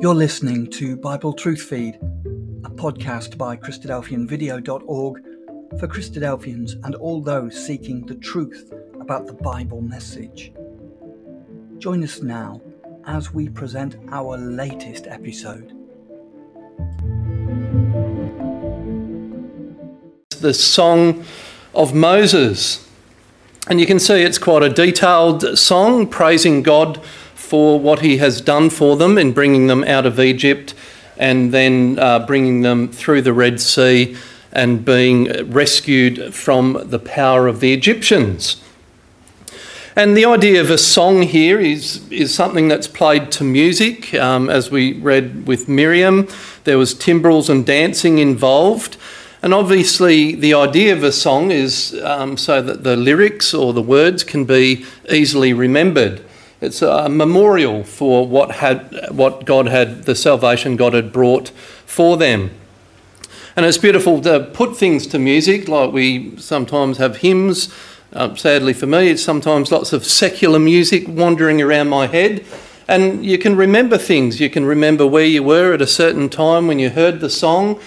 You're listening to Bible Truth Feed, a podcast by Christadelphianvideo.org for Christadelphians and all those seeking the truth about the Bible message. Join us now as we present our latest episode. The Song of Moses. And you can see it's quite a detailed song praising God for what he has done for them in bringing them out of Egypt and then uh, bringing them through the Red Sea and being rescued from the power of the Egyptians. And the idea of a song here is, is something that's played to music. Um, as we read with Miriam, there was timbrels and dancing involved. And obviously, the idea of a song is um, so that the lyrics or the words can be easily remembered. It's a memorial for what, had, what God had, the salvation God had brought for them. And it's beautiful to put things to music, like we sometimes have hymns. Um, sadly for me, it's sometimes lots of secular music wandering around my head. And you can remember things. You can remember where you were at a certain time when you heard the song.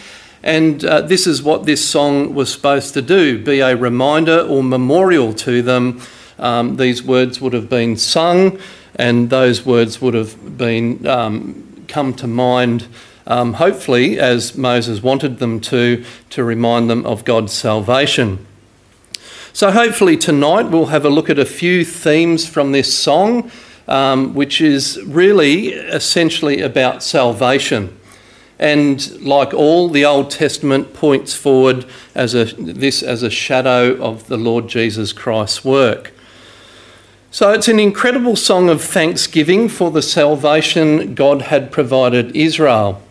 And uh, this is what this song was supposed to do be a reminder or memorial to them um, these words would have been sung, and those words would have been um, come to mind. Um, hopefully, as Moses wanted them to, to remind them of God's salvation. So, hopefully, tonight we'll have a look at a few themes from this song, um, which is really essentially about salvation. And like all, the Old Testament points forward as a, this as a shadow of the Lord Jesus Christ's work. So it's an incredible song of thanksgiving for the salvation God had provided Israel.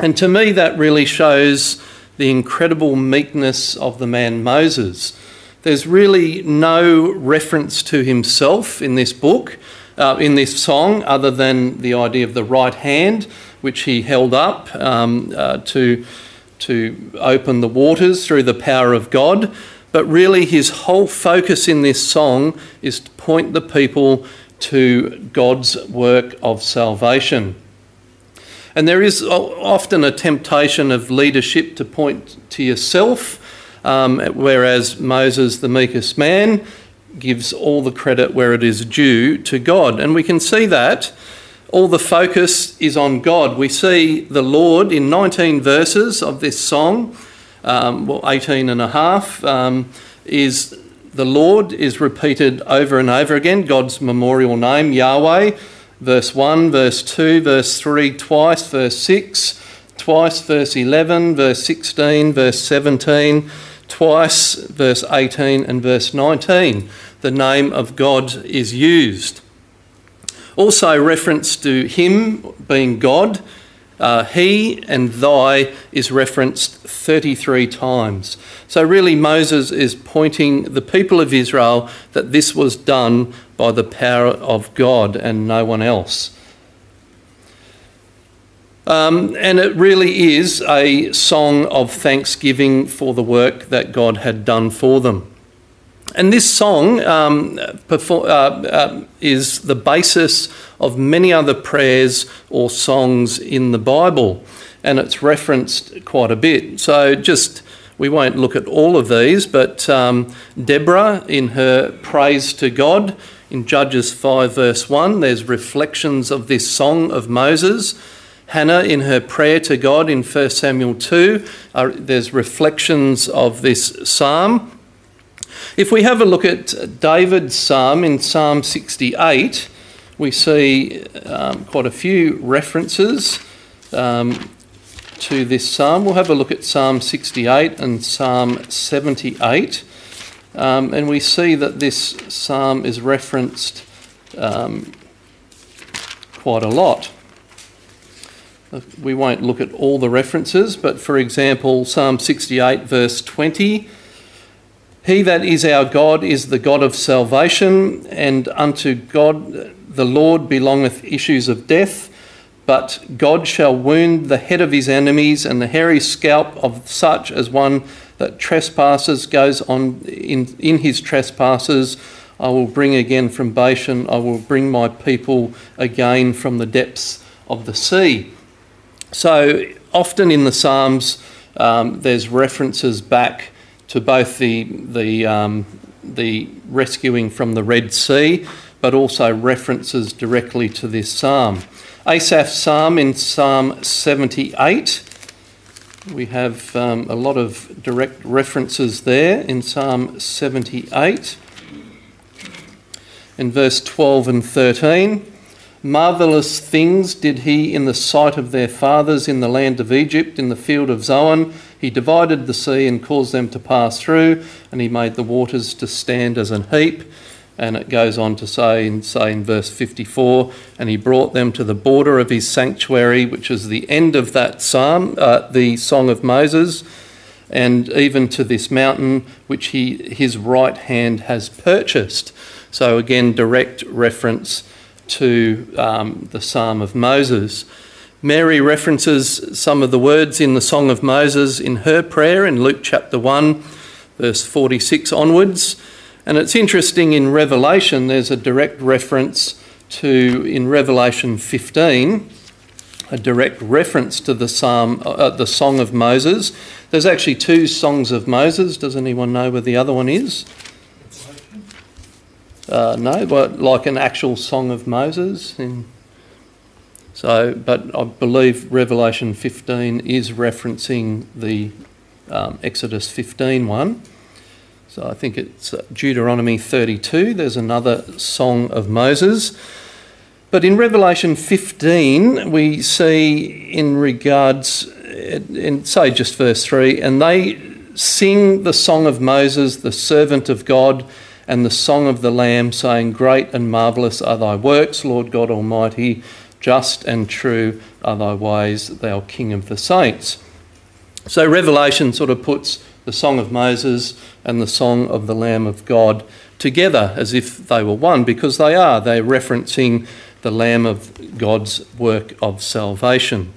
And to me, that really shows the incredible meekness of the man Moses. There's really no reference to himself in this book, uh, in this song, other than the idea of the right hand, which he held up um, uh, to, to open the waters through the power of God. But really, his whole focus in this song is to point the people to God's work of salvation. And there is often a temptation of leadership to point to yourself, um, whereas Moses, the meekest man, gives all the credit where it is due to God. And we can see that all the focus is on God. We see the Lord in 19 verses of this song um, well, 18 and a half, um, is the Lord is repeated over and over again, God's memorial name, Yahweh, verse 1, verse 2, verse 3, twice, verse 6, twice, verse 11, verse 16, verse 17, twice, verse 18, and verse 19. The name of God is used. Also, reference to Him being God uh, he and thy is referenced 33 times. So, really, Moses is pointing the people of Israel that this was done by the power of God and no one else. Um, and it really is a song of thanksgiving for the work that God had done for them. And this song um, perform, uh, uh, is the basis of many other prayers or songs in the Bible, and it's referenced quite a bit. So, just we won't look at all of these, but um, Deborah, in her praise to God in Judges 5, verse 1, there's reflections of this song of Moses. Hannah, in her prayer to God in 1 Samuel 2, uh, there's reflections of this psalm. If we have a look at David's psalm in Psalm 68, we see um, quite a few references um, to this psalm. We'll have a look at Psalm 68 and Psalm 78, um, and we see that this psalm is referenced um, quite a lot. We won't look at all the references, but for example, Psalm 68, verse 20 he that is our God is the God of salvation, and unto God the Lord belongeth issues of death. But God shall wound the head of his enemies, and the hairy scalp of such as one that trespasses goes on in, in his trespasses. I will bring again from Bashan, I will bring my people again from the depths of the sea. So often in the Psalms, um, there's references back to both the, the, um, the rescuing from the Red Sea, but also references directly to this psalm. Asaph's psalm in Psalm 78. We have um, a lot of direct references there in Psalm 78. In verse 12 and 13, marvellous things did he in the sight of their fathers in the land of Egypt, in the field of Zoan. He divided the sea and caused them to pass through, and he made the waters to stand as an heap. And it goes on to say in, say in verse 54, and he brought them to the border of his sanctuary, which is the end of that psalm, uh, the Song of Moses, and even to this mountain which he, his right hand has purchased. So again, direct reference to um, the Psalm of Moses. Mary references some of the words in the Song of Moses in her prayer in Luke chapter 1, verse 46 onwards. And it's interesting in Revelation, there's a direct reference to, in Revelation 15, a direct reference to the psalm, uh, the Song of Moses. There's actually two songs of Moses. Does anyone know where the other one is? Uh, no, but like an actual Song of Moses. In, so, but I believe Revelation 15 is referencing the um, Exodus 15 one. So I think it's uh, Deuteronomy 32. There's another song of Moses. But in Revelation 15, we see in regards, in say just verse 3, and they sing the song of Moses, the servant of God, and the song of the Lamb, saying, Great and marvellous are thy works, Lord God Almighty, just and true are thy ways, thou King of the saints. So Revelation sort of puts the Song of Moses and the Song of the Lamb of God together as if they were one, because they are. They're referencing the Lamb of God's work of salvation.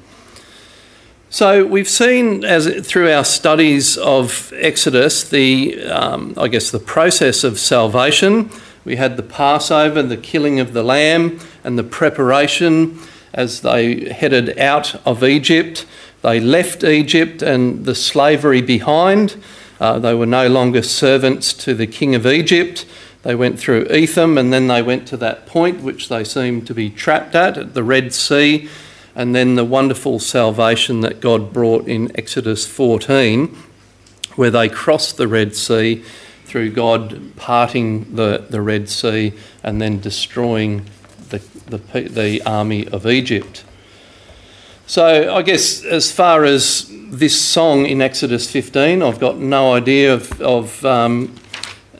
So we've seen, as through our studies of Exodus, the um, I guess the process of salvation. We had the Passover, the killing of the lamb, and the preparation as they headed out of Egypt. They left Egypt and the slavery behind. Uh, they were no longer servants to the king of Egypt. They went through Etham and then they went to that point which they seemed to be trapped at, at the Red Sea, and then the wonderful salvation that God brought in Exodus 14, where they crossed the Red Sea through God parting the, the Red Sea and then destroying the, the, the army of Egypt. So I guess as far as this song in Exodus 15, I've got no idea of, of um,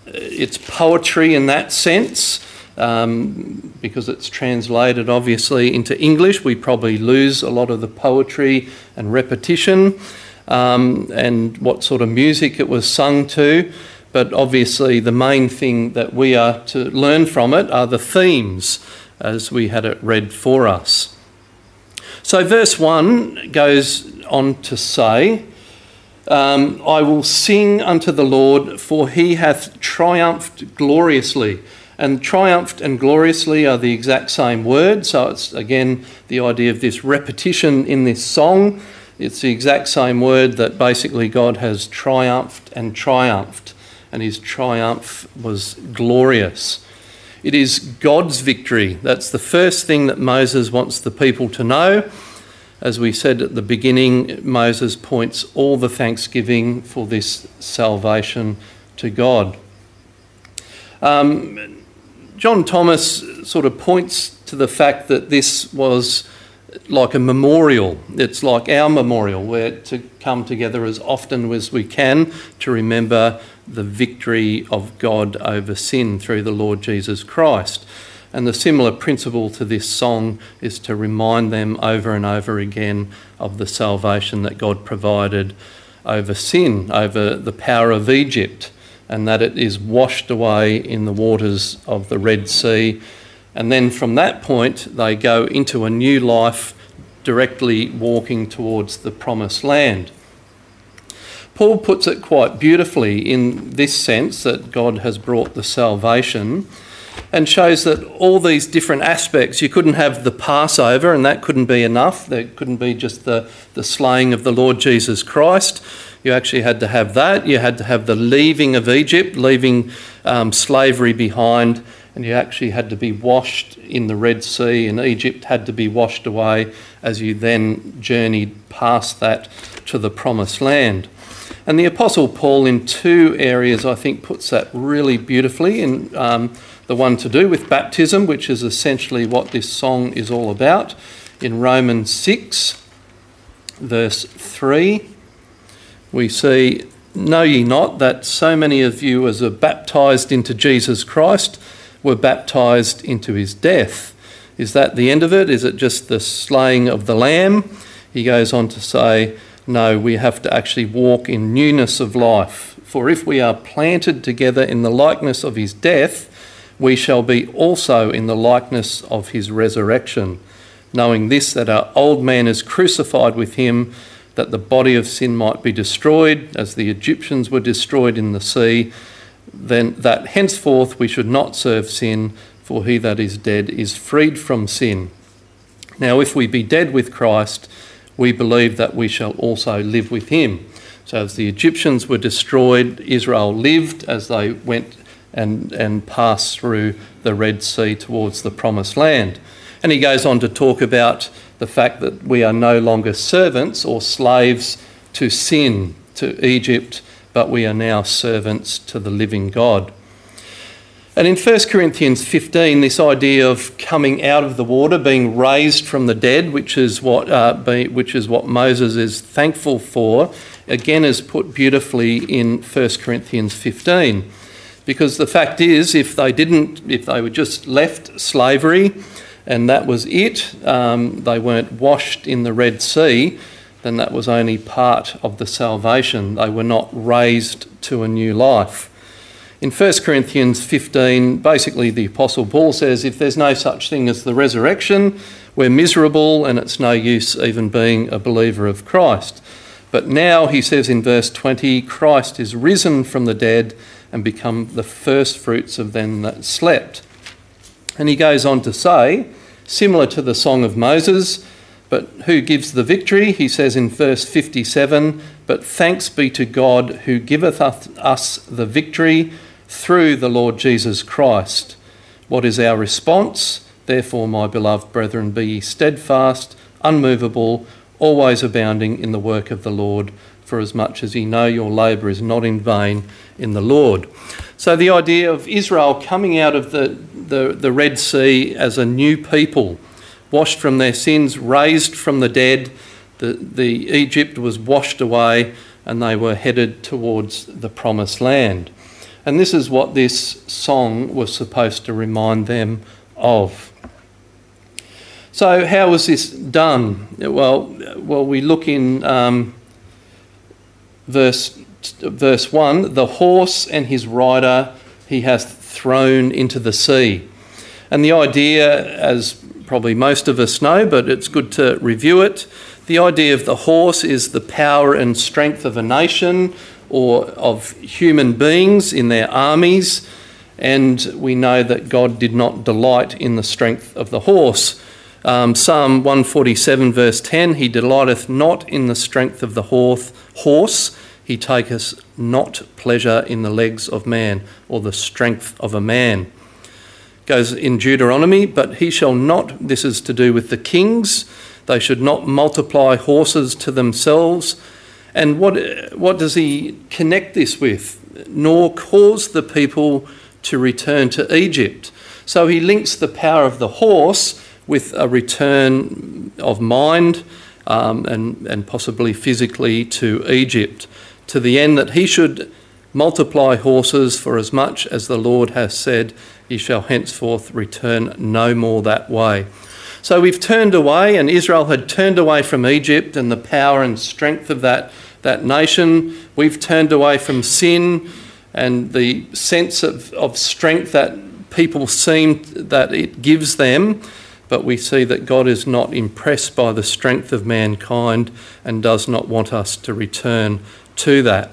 its poetry in that sense. Um, because it's translated obviously into English, we probably lose a lot of the poetry and repetition um, and what sort of music it was sung to. But obviously, the main thing that we are to learn from it are the themes as we had it read for us. So, verse 1 goes on to say, um, I will sing unto the Lord, for he hath triumphed gloriously. And triumphed and gloriously are the exact same word. So, it's again the idea of this repetition in this song. It's the exact same word that basically God has triumphed and triumphed, and his triumph was glorious. It is God's victory. That's the first thing that Moses wants the people to know. As we said at the beginning, Moses points all the thanksgiving for this salvation to God. Um, John Thomas sort of points to the fact that this was like a memorial. It's like our memorial. We're to come together as often as we can to remember the victory of God over sin through the Lord Jesus Christ. And the similar principle to this song is to remind them over and over again of the salvation that God provided over sin, over the power of Egypt, and that it is washed away in the waters of the Red Sea. And then from that point, they go into a new life directly walking towards the promised land. Paul puts it quite beautifully in this sense that God has brought the salvation. and shows that all these different aspects, you couldn't have the Passover and that couldn't be enough. There couldn't be just the, the slaying of the Lord Jesus Christ. You actually had to have that. You had to have the leaving of Egypt, leaving um, slavery behind, and you actually had to be washed in the Red Sea, and Egypt had to be washed away as you then journeyed past that to the Promised Land. And the Apostle Paul, in two areas, I think, puts that really beautifully. In um, the one to do with baptism, which is essentially what this song is all about, in Romans 6, verse 3, we see, Know ye not that so many of you as are baptized into Jesus Christ were baptized into his death? Is that the end of it? Is it just the slaying of the lamb? He goes on to say, no, we have to actually walk in newness of life. For if we are planted together in the likeness of his death, we shall be also in the likeness of his resurrection, knowing this that our old man is crucified with him, that the body of sin might be destroyed, as the Egyptians were destroyed in the sea, then that henceforth we should not serve sin, for he that is dead is freed from sin. Now, if we be dead with Christ, we believe that we shall also live with him. So, as the Egyptians were destroyed, Israel lived as they went and, and passed through the Red Sea towards the Promised Land. And he goes on to talk about the fact that we are no longer servants or slaves to sin, to Egypt, but we are now servants to the living God. And in 1 Corinthians 15, this idea of coming out of the water, being raised from the dead, which is what, uh, be, which is what Moses is thankful for, again is put beautifully in 1 Corinthians 15. Because the fact is, if they didn't, if they were just left slavery and that was it, um, they weren't washed in the Red Sea, then that was only part of the salvation. They were not raised to a new life. In 1 Corinthians 15, basically the Apostle Paul says if there's no such thing as the resurrection, we're miserable and it's no use even being a believer of Christ. But now, he says in verse 20, Christ is risen from the dead and become the first fruits of them that slept. And he goes on to say, similar to the Song of Moses, but who gives the victory? He says in verse 57 But thanks be to God who giveth us the victory through the Lord Jesus Christ. What is our response? Therefore, my beloved brethren, be ye steadfast, unmovable, always abounding in the work of the Lord, for as much as ye know your labour is not in vain in the Lord. So, the idea of Israel coming out of the, the, the Red Sea as a new people, washed from their sins, raised from the dead, the, the Egypt was washed away, and they were headed towards the promised land. And this is what this song was supposed to remind them of. So, how was this done? Well, well, we look in um, verse verse one. The horse and his rider he hath thrown into the sea, and the idea, as probably most of us know, but it's good to review it. The idea of the horse is the power and strength of a nation or of human beings in their armies, and we know that God did not delight in the strength of the horse. Um, Psalm 147, verse 10 He delighteth not in the strength of the horse horse, he taketh not pleasure in the legs of man or the strength of a man. Goes in Deuteronomy, but he shall not, this is to do with the kings, they should not multiply horses to themselves and what, what does he connect this with? Nor cause the people to return to Egypt. So he links the power of the horse with a return of mind um, and, and possibly physically to Egypt, to the end that he should multiply horses for as much as the Lord has said, ye shall henceforth return no more that way. So we've turned away, and Israel had turned away from Egypt and the power and strength of that, that nation. We've turned away from sin and the sense of, of strength that people seem that it gives them. But we see that God is not impressed by the strength of mankind and does not want us to return to that.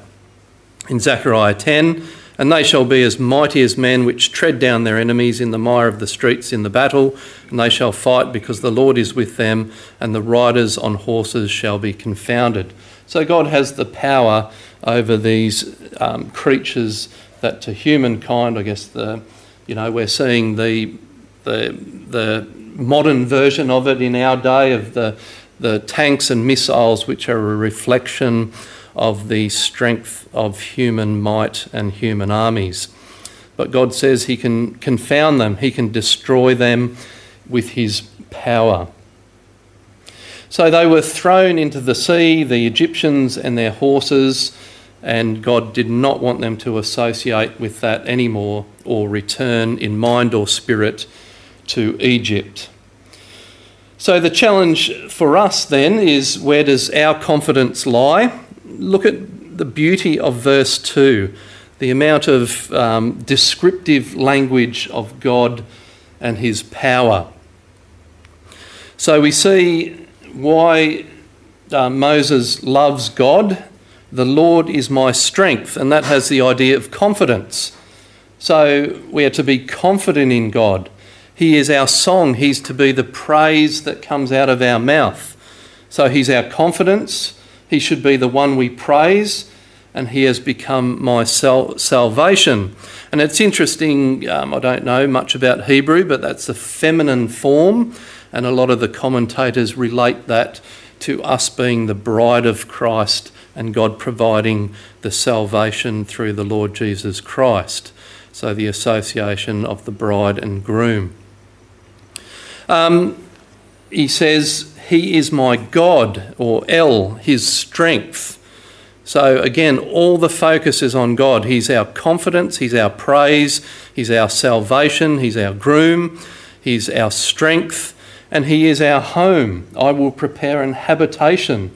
In Zechariah 10, And they shall be as mighty as men which tread down their enemies in the mire of the streets in the battle, and they shall fight because the Lord is with them, and the riders on horses shall be confounded. So God has the power over these um, creatures that to humankind, I guess the, you know, we're seeing the, the, the modern version of it in our day of the, the tanks and missiles, which are a reflection of the strength of human might and human armies. But God says He can confound them, He can destroy them with His power. So they were thrown into the sea, the Egyptians and their horses, and God did not want them to associate with that anymore or return in mind or spirit to Egypt. So the challenge for us then is where does our confidence lie? Look at the beauty of verse 2, the amount of um, descriptive language of God and his power. So we see why uh, Moses loves God. The Lord is my strength, and that has the idea of confidence. So we are to be confident in God. He is our song, He's to be the praise that comes out of our mouth. So He's our confidence, he should be the one we praise, and He has become my sal- salvation. And it's interesting, um, I don't know much about Hebrew, but that's the feminine form, and a lot of the commentators relate that to us being the bride of Christ and God providing the salvation through the Lord Jesus Christ. So the association of the bride and groom. Um, he says, he is my God, or El, his strength. So again, all the focus is on God. He's our confidence, He's our praise, He's our salvation, He's our groom, He's our strength, and He is our home. I will prepare an habitation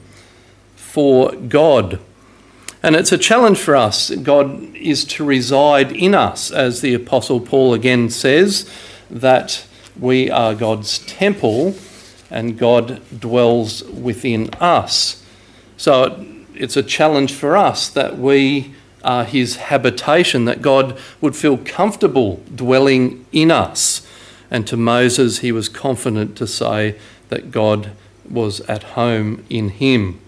for God. And it's a challenge for us. God is to reside in us, as the Apostle Paul again says, that we are God's temple and God dwells within us. So it's a challenge for us that we are his habitation, that God would feel comfortable dwelling in us. And to Moses, he was confident to say that God was at home in him.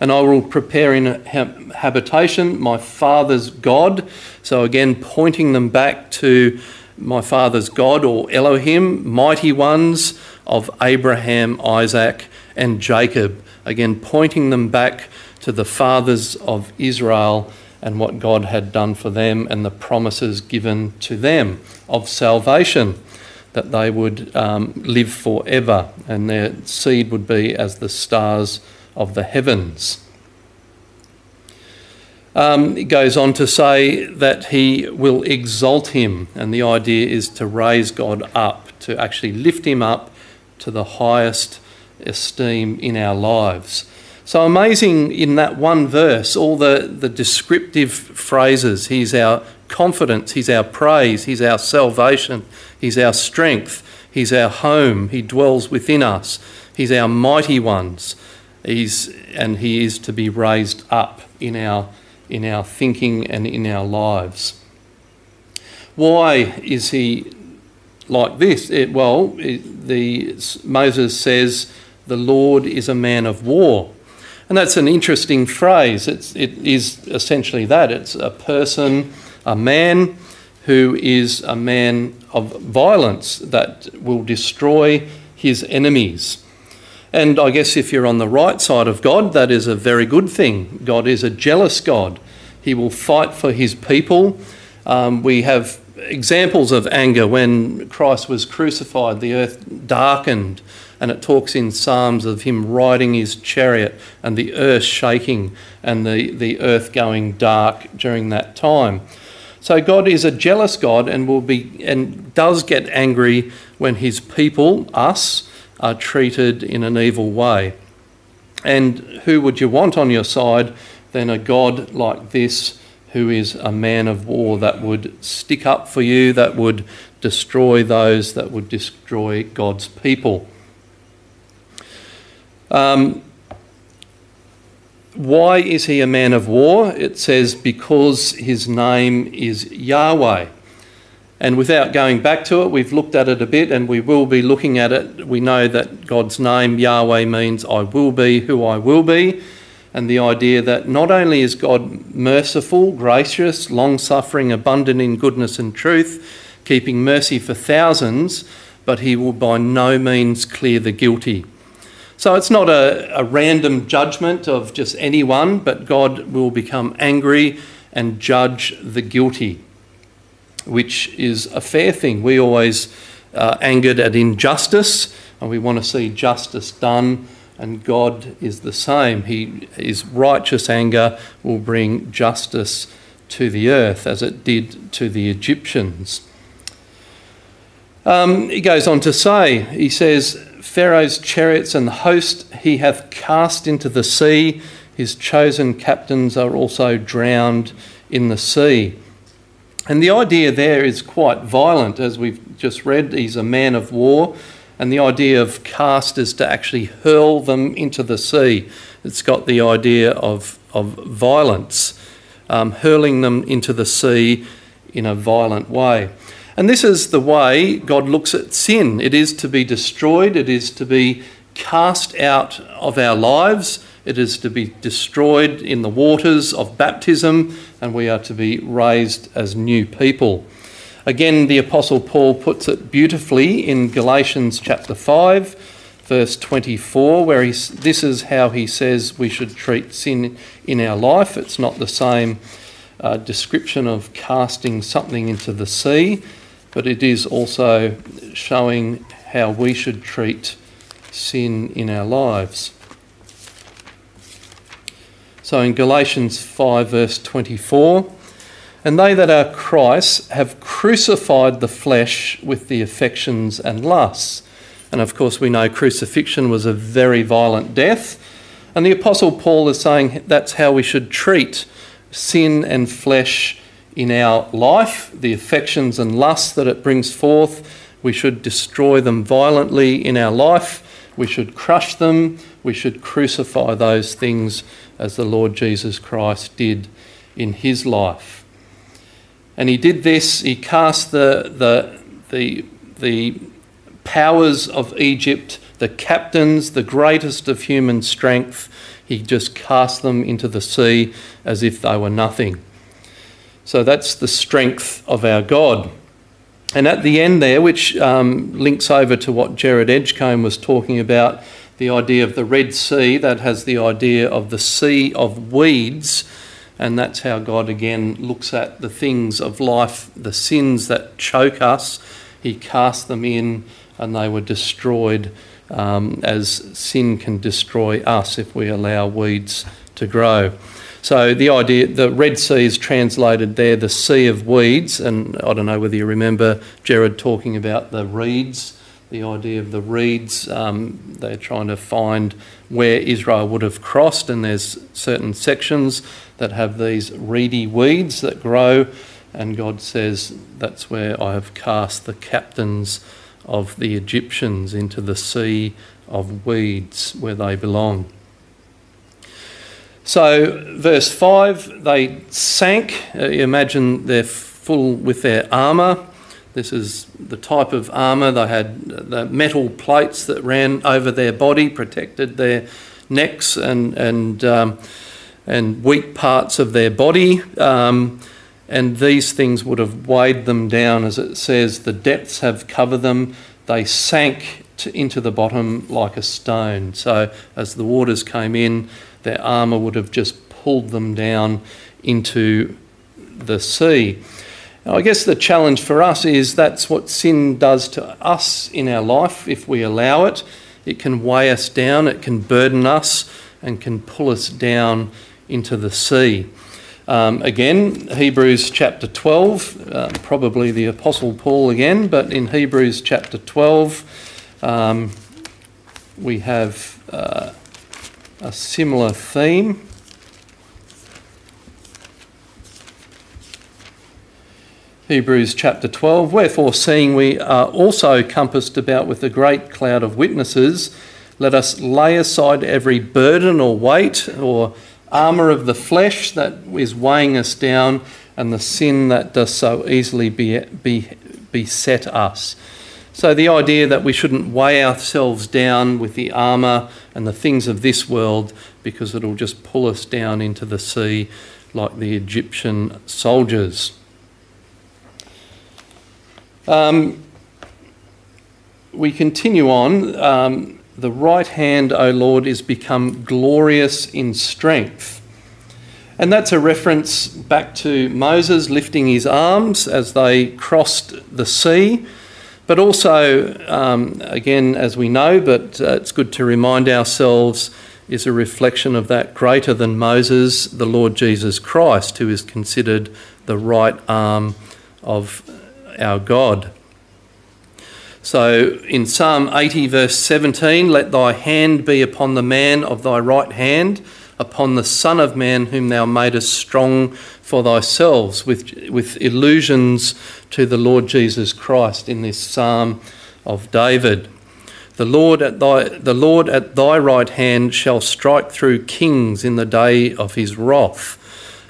And I will prepare in habitation my father's God. So again, pointing them back to my father's God or Elohim, mighty ones of Abraham, Isaac, and Jacob, again pointing them back to the fathers of Israel and what God had done for them and the promises given to them of salvation, that they would um, live forever and their seed would be as the stars of the heavens. Um, it goes on to say that he will exalt him, and the idea is to raise God up, to actually lift him up to the highest esteem in our lives. So amazing in that one verse, all the, the descriptive phrases. He's our confidence, He's our praise, He's our salvation, He's our strength, He's our home, He dwells within us, He's our mighty ones, He's, and He is to be raised up in our, in our thinking and in our lives. Why is He like this. It, well, it, the, Moses says, the Lord is a man of war. And that's an interesting phrase. It's, it is essentially that it's a person, a man who is a man of violence that will destroy his enemies. And I guess if you're on the right side of God, that is a very good thing. God is a jealous God. He will fight for his people. Um, we have examples of anger when Christ was crucified, the earth darkened, and it talks in Psalms of him riding his chariot and the earth shaking and the, the earth going dark during that time. So God is a jealous God and will be and does get angry when his people, us, are treated in an evil way. And who would you want on your side than a God like this who is a man of war that would stick up for you, that would destroy those that would destroy God's people. Um, why is he a man of war? It says, because his name is Yahweh. And without going back to it, we've looked at it a bit and we will be looking at it. We know that God's name, Yahweh, means I will be who I will be. And the idea that not only is God merciful, gracious, long suffering, abundant in goodness and truth, keeping mercy for thousands, but he will by no means clear the guilty. So it's not a, a random judgment of just anyone, but God will become angry and judge the guilty, which is a fair thing. We always uh, angered at injustice, and we want to see justice done, and God is the same. He, his righteous anger will bring justice to the earth, as it did to the Egyptians. Um, he goes on to say, he says, Pharaoh's chariots and host he hath cast into the sea. His chosen captains are also drowned in the sea. And the idea there is quite violent, as we've just read. He's a man of war. And the idea of cast is to actually hurl them into the sea. It's got the idea of, of violence, um, hurling them into the sea in a violent way. And this is the way God looks at sin it is to be destroyed, it is to be cast out of our lives, it is to be destroyed in the waters of baptism, and we are to be raised as new people. Again, the Apostle Paul puts it beautifully in Galatians chapter 5, verse 24, where he, this is how he says we should treat sin in our life. It's not the same uh, description of casting something into the sea, but it is also showing how we should treat sin in our lives. So in Galatians 5, verse 24, and they that are Christ have crucified the flesh with the affections and lusts. And of course, we know crucifixion was a very violent death. And the Apostle Paul is saying that's how we should treat sin and flesh in our life, the affections and lusts that it brings forth. We should destroy them violently in our life. We should crush them. We should crucify those things as the Lord Jesus Christ did in his life. And he did this, he cast the, the, the, the powers of Egypt, the captains, the greatest of human strength, he just cast them into the sea as if they were nothing. So that's the strength of our God. And at the end there, which um, links over to what Jared Edgecombe was talking about, the idea of the Red Sea, that has the idea of the sea of weeds. And that's how God again looks at the things of life, the sins that choke us. He cast them in and they were destroyed um, as sin can destroy us if we allow weeds to grow. So the idea, the Red Sea is translated there, the sea of weeds, and I don't know whether you remember Jared talking about the reeds, the idea of the reeds. Um, they're trying to find where Israel would have crossed, and there's certain sections that have these reedy weeds that grow, and God says, That's where I have cast the captains of the Egyptians into the sea of weeds where they belong. So, verse 5 they sank. Uh, imagine they're full with their armour. This is the type of armour. They had the metal plates that ran over their body, protected their necks and, and, um, and weak parts of their body. Um, and these things would have weighed them down, as it says, the depths have covered them. They sank to, into the bottom like a stone. So, as the waters came in, their armour would have just pulled them down into the sea. Now, I guess the challenge for us is that's what sin does to us in our life if we allow it. It can weigh us down, it can burden us, and can pull us down into the sea. Um, again, Hebrews chapter 12, uh, probably the Apostle Paul again, but in Hebrews chapter 12, um, we have uh, a similar theme. Hebrews chapter 12 Wherefore, seeing we are also compassed about with a great cloud of witnesses, let us lay aside every burden or weight or armour of the flesh that is weighing us down and the sin that does so easily be, be, beset us. So, the idea that we shouldn't weigh ourselves down with the armour and the things of this world because it'll just pull us down into the sea like the Egyptian soldiers. Um, we continue on. Um, the right hand, O Lord, is become glorious in strength. And that's a reference back to Moses lifting his arms as they crossed the sea. But also, um, again, as we know, but uh, it's good to remind ourselves, is a reflection of that greater than Moses, the Lord Jesus Christ, who is considered the right arm of our God. So in Psalm 80, verse 17, let thy hand be upon the man of thy right hand, upon the Son of Man whom thou madest strong for thyself, with, with allusions to the Lord Jesus Christ in this Psalm of David. The Lord at thy the Lord at thy right hand shall strike through kings in the day of his wrath.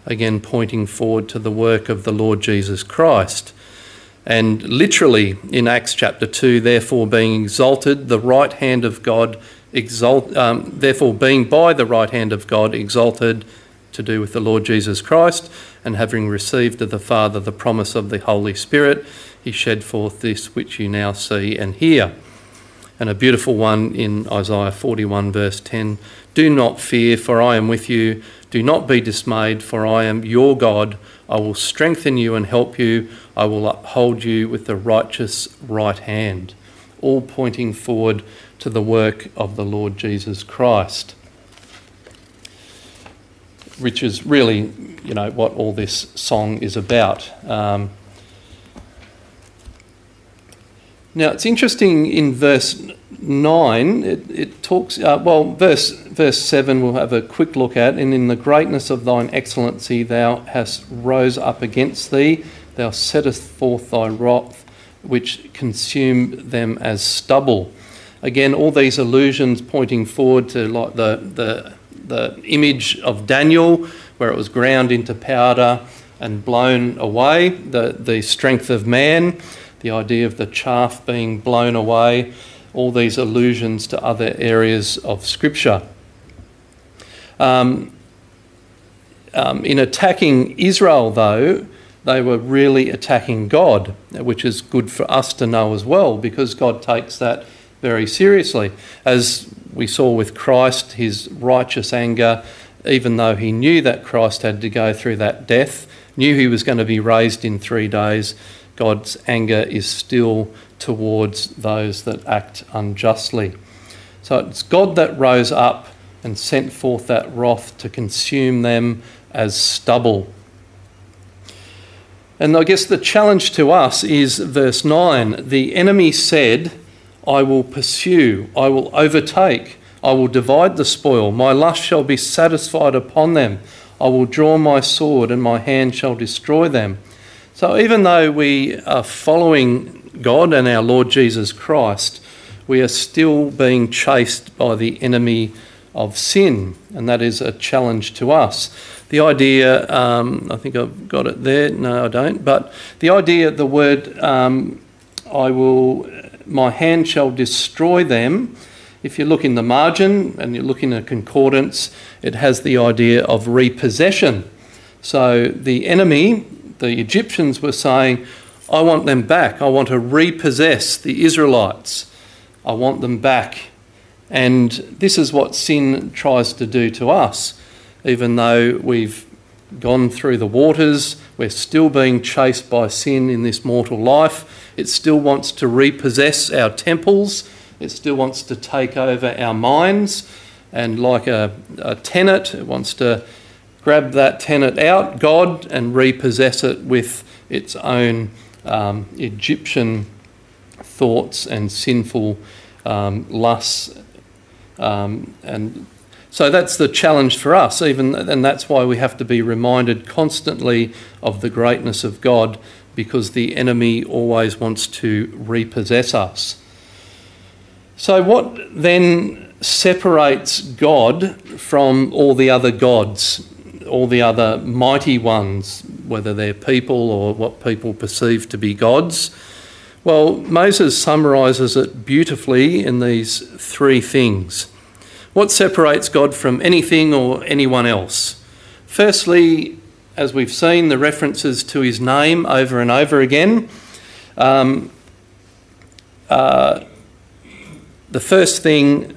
Again pointing forward to the work of the Lord Jesus Christ. And literally in Acts chapter 2, therefore being exalted, the right hand of God, exalt, um, therefore being by the right hand of God exalted to do with the Lord Jesus Christ, and having received of the Father the promise of the Holy Spirit, he shed forth this which you now see and hear. And a beautiful one in Isaiah 41, verse 10 Do not fear, for I am with you. Do not be dismayed, for I am your God. I will strengthen you and help you. I will uphold you with the righteous right hand. All pointing forward to the work of the Lord Jesus Christ. Which is really, you know, what all this song is about. Um, now it's interesting in verse 9, it, it talks, uh, well, verse, verse 7 we'll have a quick look at. And in the greatness of thine excellency, thou hast rose up against thee, thou settest forth thy wrath, which consumed them as stubble. Again, all these allusions pointing forward to like the, the, the image of Daniel, where it was ground into powder and blown away, the, the strength of man, the idea of the chaff being blown away all these allusions to other areas of Scripture. Um, um, in attacking Israel, though, they were really attacking God, which is good for us to know as well, because God takes that very seriously. As we saw with Christ, his righteous anger, even though he knew that Christ had to go through that death, knew he was going to be raised in three days, God's anger is still towards those that act unjustly. So it's God that rose up and sent forth that wrath to consume them as stubble. And I guess the challenge to us is verse 9 the enemy said, I will pursue, I will overtake, I will divide the spoil, my lust shall be satisfied upon them, I will draw my sword, and my hand shall destroy them. So even though we are following God and our Lord Jesus Christ, we are still being chased by the enemy of sin, and that is a challenge to us. The idea, um, I think I've got it there. No, I don't. But the idea, the word, um, I will, my hand shall destroy them. If you look in the margin and you look in a concordance, it has the idea of repossession. So the enemy, the Egyptians, were saying, I want them back. I want to repossess the Israelites. I want them back. And this is what sin tries to do to us. Even though we've gone through the waters, we're still being chased by sin in this mortal life. It still wants to repossess our temples, it still wants to take over our minds. And like a, a tenant, it wants to grab that tenant out, God, and repossess it with its own um, Egyptian thoughts and sinful um, lusts. Um, and so that's the challenge for us, even, and that's why we have to be reminded constantly of the greatness of God because the enemy always wants to repossess us. So, what then separates God from all the other gods, all the other mighty ones, whether they're people or what people perceive to be gods. Well, Moses summarises it beautifully in these three things. What separates God from anything or anyone else? Firstly, as we've seen, the references to his name over and over again. Um, uh, the first thing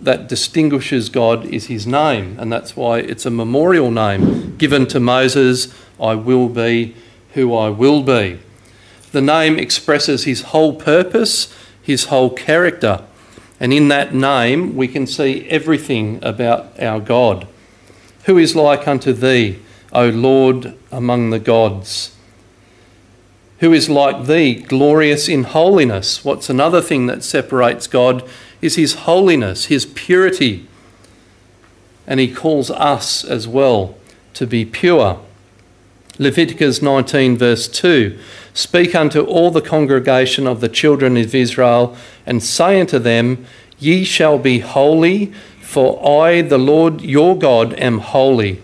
that distinguishes God is his name, and that's why it's a memorial name given to Moses I will be who I will be. The name expresses his whole purpose, his whole character, and in that name we can see everything about our God. Who is like unto thee, O Lord among the gods? Who is like thee, glorious in holiness? What's another thing that separates God is his holiness, his purity. And he calls us as well to be pure. Leviticus 19, verse 2 Speak unto all the congregation of the children of Israel, and say unto them, Ye shall be holy, for I, the Lord your God, am holy.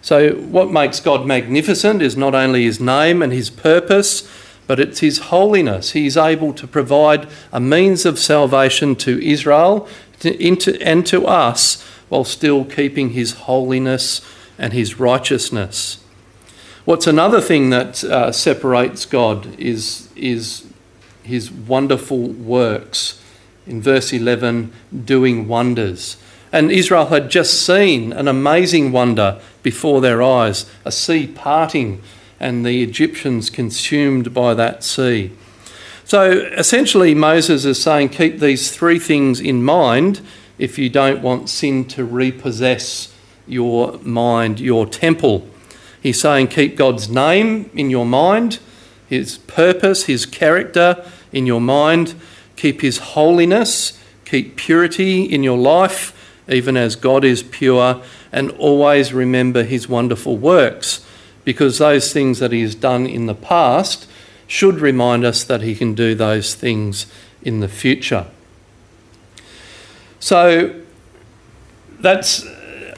So, what makes God magnificent is not only his name and his purpose, but it's his holiness. He's able to provide a means of salvation to Israel and to us while still keeping his holiness and his righteousness. What's another thing that uh, separates God is, is his wonderful works. In verse 11, doing wonders. And Israel had just seen an amazing wonder before their eyes a sea parting and the Egyptians consumed by that sea. So essentially, Moses is saying keep these three things in mind if you don't want sin to repossess your mind, your temple. He's saying keep God's name in your mind, his purpose, his character in your mind, keep his holiness, keep purity in your life, even as God is pure, and always remember his wonderful works because those things that he has done in the past should remind us that he can do those things in the future. So that's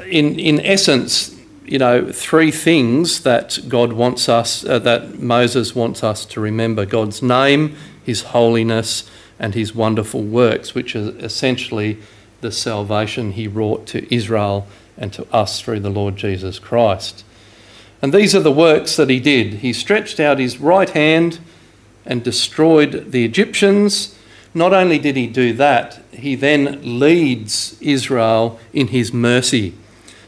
in, in essence, you know, three things that God wants us, uh, that Moses wants us to remember God's name, his holiness, and his wonderful works, which is essentially the salvation he wrought to Israel and to us through the Lord Jesus Christ. And these are the works that he did. He stretched out his right hand and destroyed the Egyptians. Not only did he do that, he then leads Israel in his mercy.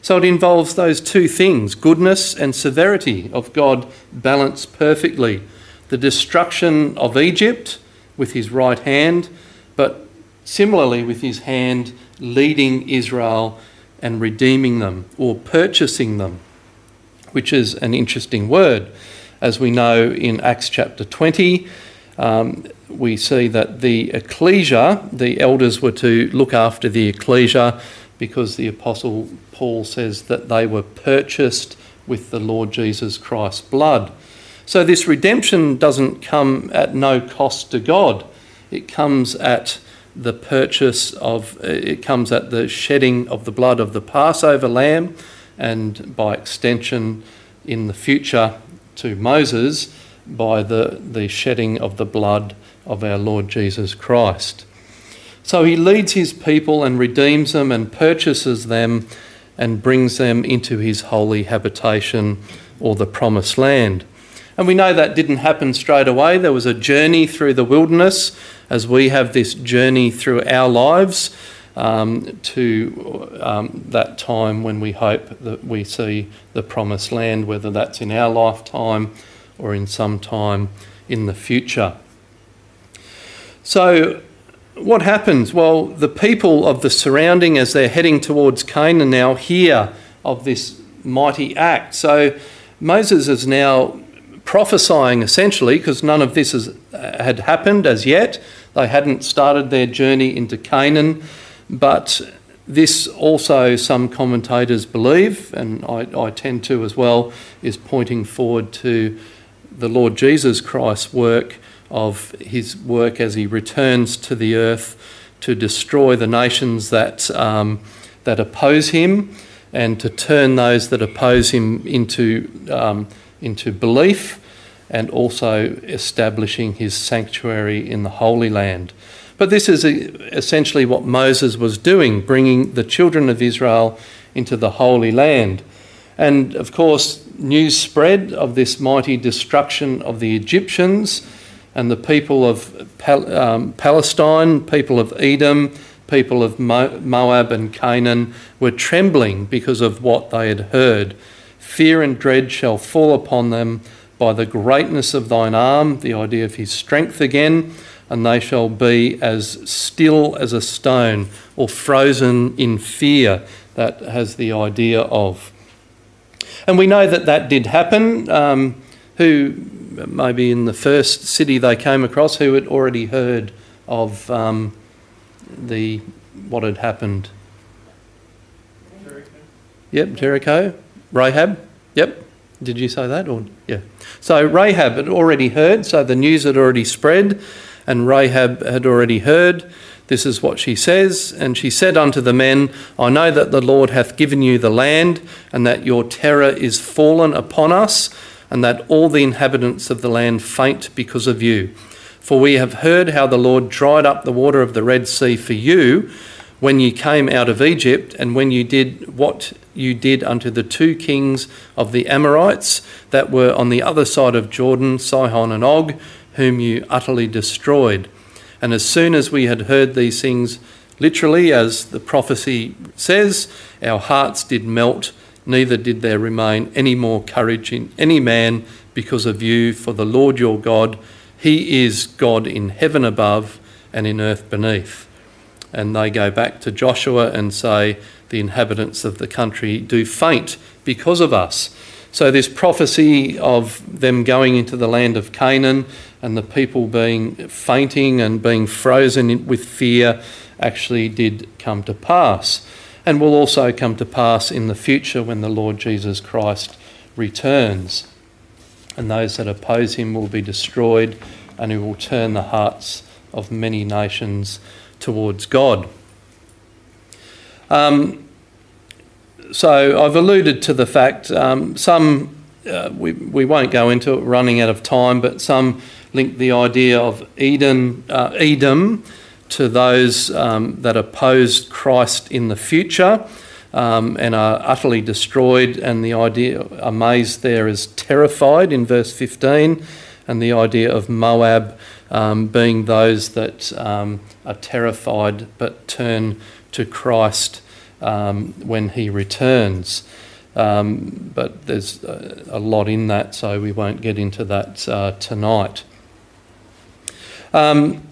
So it involves those two things goodness and severity of God balanced perfectly. The destruction of Egypt with his right hand, but similarly with his hand leading Israel and redeeming them or purchasing them which is an interesting word. As we know in Acts chapter 20, um, we see that the ecclesia, the elders were to look after the ecclesia because the Apostle Paul says that they were purchased with the Lord Jesus Christ's blood. So this redemption doesn't come at no cost to God, it comes at the purchase of, it comes at the shedding of the blood of the Passover lamb and by extension in the future to Moses by the, the shedding of the blood of our Lord Jesus Christ. So he leads his people and redeems them and purchases them and brings them into his holy habitation or the promised land. And we know that didn't happen straight away. There was a journey through the wilderness, as we have this journey through our lives um, to um, that time when we hope that we see the promised land, whether that's in our lifetime or in some time in the future. So, what happens? Well, the people of the surrounding, as they're heading towards Canaan now, hear of this mighty act. So, Moses is now prophesying essentially, because none of this has, had happened as yet. They hadn't started their journey into Canaan. But this also, some commentators believe, and I, I, tend to as well, is pointing forward to the Lord Jesus Christ's work of his work as he returns to the earth to destroy the nations that, um, that oppose him and to turn those that oppose him into, um, into belief and also establishing his sanctuary in the Holy Land. But this is essentially what Moses was doing, bringing the children of Israel into the Holy Land. And of course, news spread of this mighty destruction of the Egyptians and the people of Pal- um, Palestine, people of Edom, people of Mo- Moab and Canaan were trembling because of what they had heard. Fear and dread shall fall upon them by the greatness of thine arm, the idea of his strength again, and they shall be as still as a stone or frozen in fear. That has the idea of. And we know that that did happen. Um, who, maybe in the first city they came across, who had already heard of um, the what had happened? Jericho. Yep, Jericho. Rahab. Yep. Did you say that? Or yeah. So Rahab had already heard. So the news had already spread, and Rahab had already heard. This is what she says. And she said unto the men, I know that the Lord hath given you the land, and that your terror is fallen upon us, and that all the inhabitants of the land faint because of you. For we have heard how the Lord dried up the water of the Red Sea for you when you came out of Egypt, and when you did what you did unto the two kings of the Amorites that were on the other side of Jordan, Sihon and Og, whom you utterly destroyed. And as soon as we had heard these things, literally, as the prophecy says, our hearts did melt, neither did there remain any more courage in any man because of you, for the Lord your God, He is God in heaven above and in earth beneath and they go back to Joshua and say, The inhabitants of the country do faint because of us. So, this prophecy of them going into the land of Canaan and the people being fainting and being frozen with fear actually did come to pass, and will also come to pass in the future when the Lord Jesus Christ returns. And those that oppose him will be destroyed, and he will turn the hearts of many nations towards God. Um, so I've alluded to the fact um, some, uh, we, we won't go into it, running out of time, but some link the idea of Eden, uh, Edom to those um, that opposed Christ in the future um, and are utterly destroyed. And the idea, amazed there is terrified in verse 15, and the idea of Moab um, being those that um, are terrified but turn to Christ um, when he returns. Um, but there's a, a, lot in that, so we won't get into that uh, tonight. Um,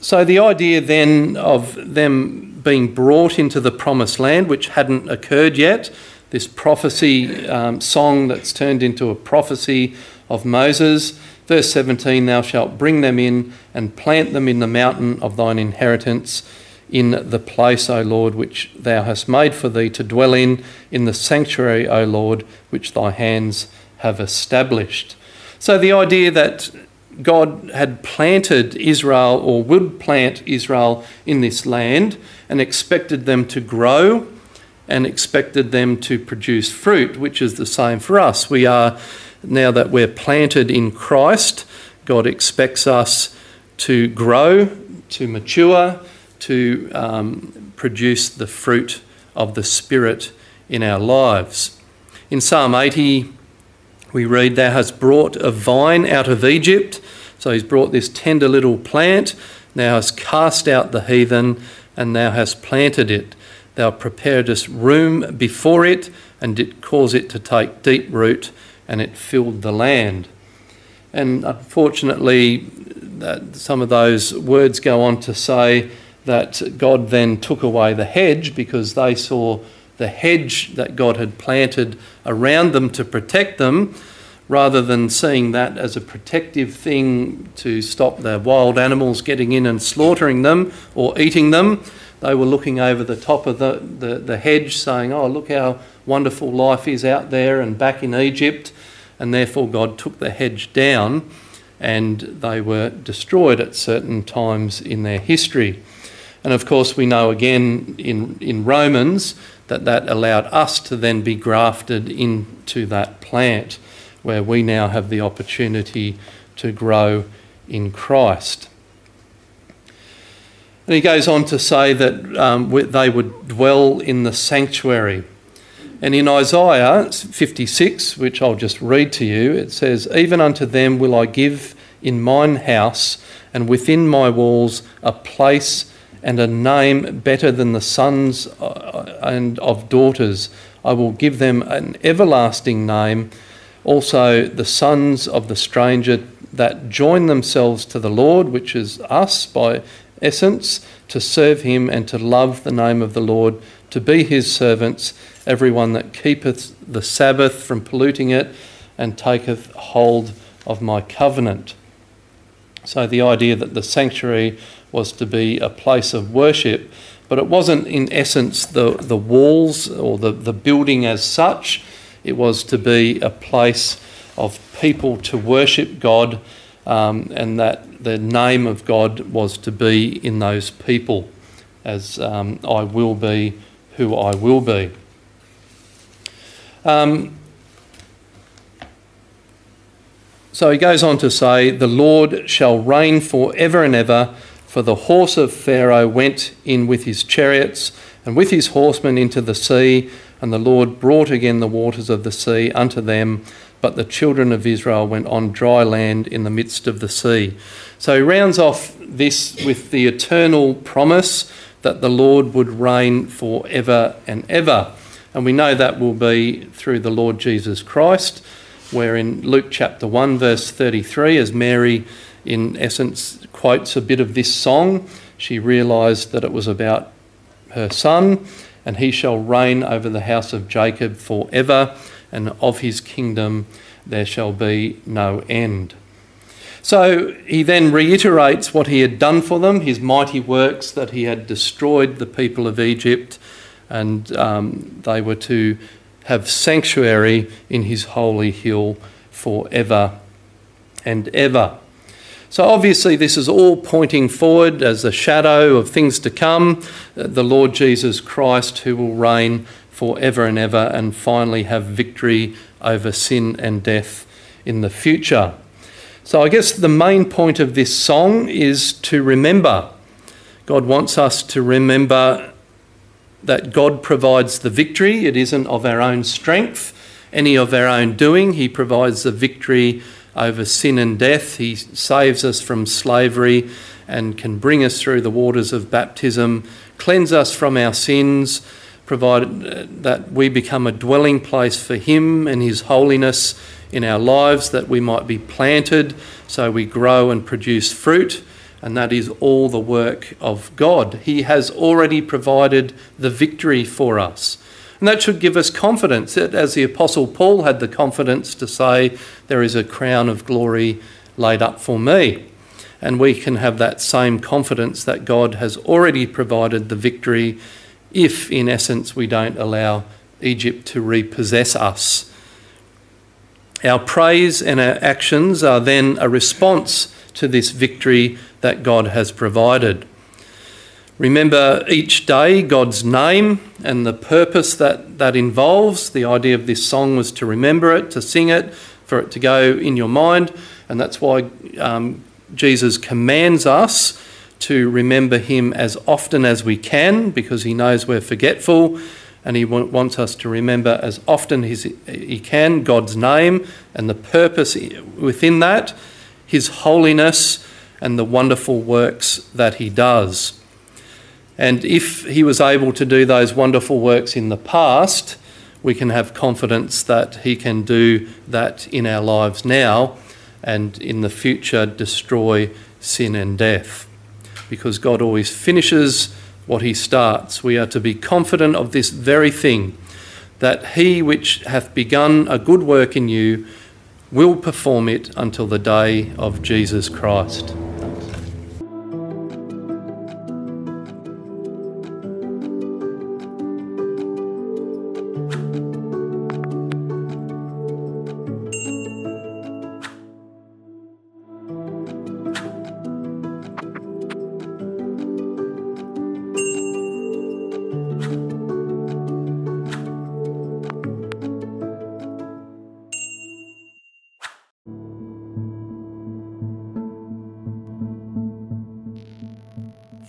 so the idea then of them being brought into the promised land, which hadn't occurred yet, this prophecy um, song that's turned into a prophecy of Moses. Verse 17 Thou shalt bring them in and plant them in the mountain of thine inheritance, in the place, O Lord, which thou hast made for thee to dwell in, in the sanctuary, O Lord, which thy hands have established. So the idea that God had planted Israel or would plant Israel in this land and expected them to grow and expected them to produce fruit, which is the same for us. We are now that we're planted in Christ, God expects us to grow, to mature, to um, produce the fruit of the Spirit in our lives. In Psalm 80, we read, Thou hast brought a vine out of Egypt. So he's brought this tender little plant. Thou hast cast out the heathen, and thou hast planted it. Thou preparedst room before it, and did cause it to take deep root and it filled the land. And unfortunately, some of those words go on to say that God then took away the hedge because they saw the hedge that God had planted around them to protect them, rather than seeing that as a protective thing to stop the wild animals getting in and slaughtering them or eating them. They were looking over the top of the, the, the hedge, saying, Oh, look how wonderful life is out there and back in Egypt and therefore God took the hedge down and they were destroyed at certain times in their history. And of course, we know again in, in Romans that that allowed us to then be grafted into that plant where we now have the opportunity to grow in Christ. And he goes on to say that um, they would dwell in the sanctuary. And in Isaiah 56, which I'll just read to you, it says, Even unto them will I give in mine house and within my walls a place and a name better than the sons uh, and of daughters. I will give them an everlasting name. Also, the sons of the stranger that join themselves to the Lord, which is us by essence, to serve him and to love the name of the Lord, to be his servants, everyone that keepeth the Sabbath from polluting it and taketh hold of my covenant. So the idea that the sanctuary was to be a place of worship, but it wasn't in essence the, the walls or the, the building as such. It was to be a place of people to worship God, um, and that the name of God was to be in those people, as um, I will be who I will be. Um, So he goes on to say, The Lord shall reign for ever and ever, for the horse of Pharaoh went in with his chariots and with his horsemen into the sea, and the Lord brought again the waters of the sea unto them. But the children of Israel went on dry land in the midst of the sea. So he rounds off this with the eternal promise that the Lord would reign for ever and ever. And we know that will be through the Lord Jesus Christ where in Luke chapter 1, verse 33, as Mary, in essence, quotes a bit of this song, she realised that it was about her son, and he shall reign over the house of Jacob forever, and of his kingdom there shall be no end. So he then reiterates what he had done for them, his mighty works, that he had destroyed the people of Egypt, and um, they were to have sanctuary in his holy hill forever and ever. So, obviously, this is all pointing forward as a shadow of things to come uh, the Lord Jesus Christ, who will reign forever and ever and finally have victory over sin and death in the future. So, I guess the main point of this song is to remember. God wants us to remember that God provides the victory. It isn't of our own strength, any of our own doing. He provides the victory over sin and death. He saves us from slavery and can bring us through the waters of baptism, cleanse us from our sins, provided uh, that we become a dwelling place for Him and His holiness in our lives, that we might be planted so we grow and produce fruit and that is all the work of God. He has already provided the victory for us. And that should give us confidence, that as the Apostle Paul had the confidence to say, There is a crown of glory laid up for me. And we can have that same confidence that God has already provided the victory if, in essence, we don't allow Egypt to repossess us. Our praise and our actions are then a response to this victory that God has provided. Remember each day God's name and the purpose that that involves. The idea of this song was to remember it, to sing it, for it to go in your mind. And that's why um, Jesus commands us to remember Him as often as we can because He knows we're forgetful. And He wants us to remember as often as He can God's name and the purpose within that his holiness and the wonderful works that he does. And if he was able to do those wonderful works in the past, we can have confidence that he can do that in our lives now and in the future destroy sin and death. Because God always finishes what he starts. We are to be confident of this very thing that he which hath begun a good work in you will perform it until the day of Jesus Christ.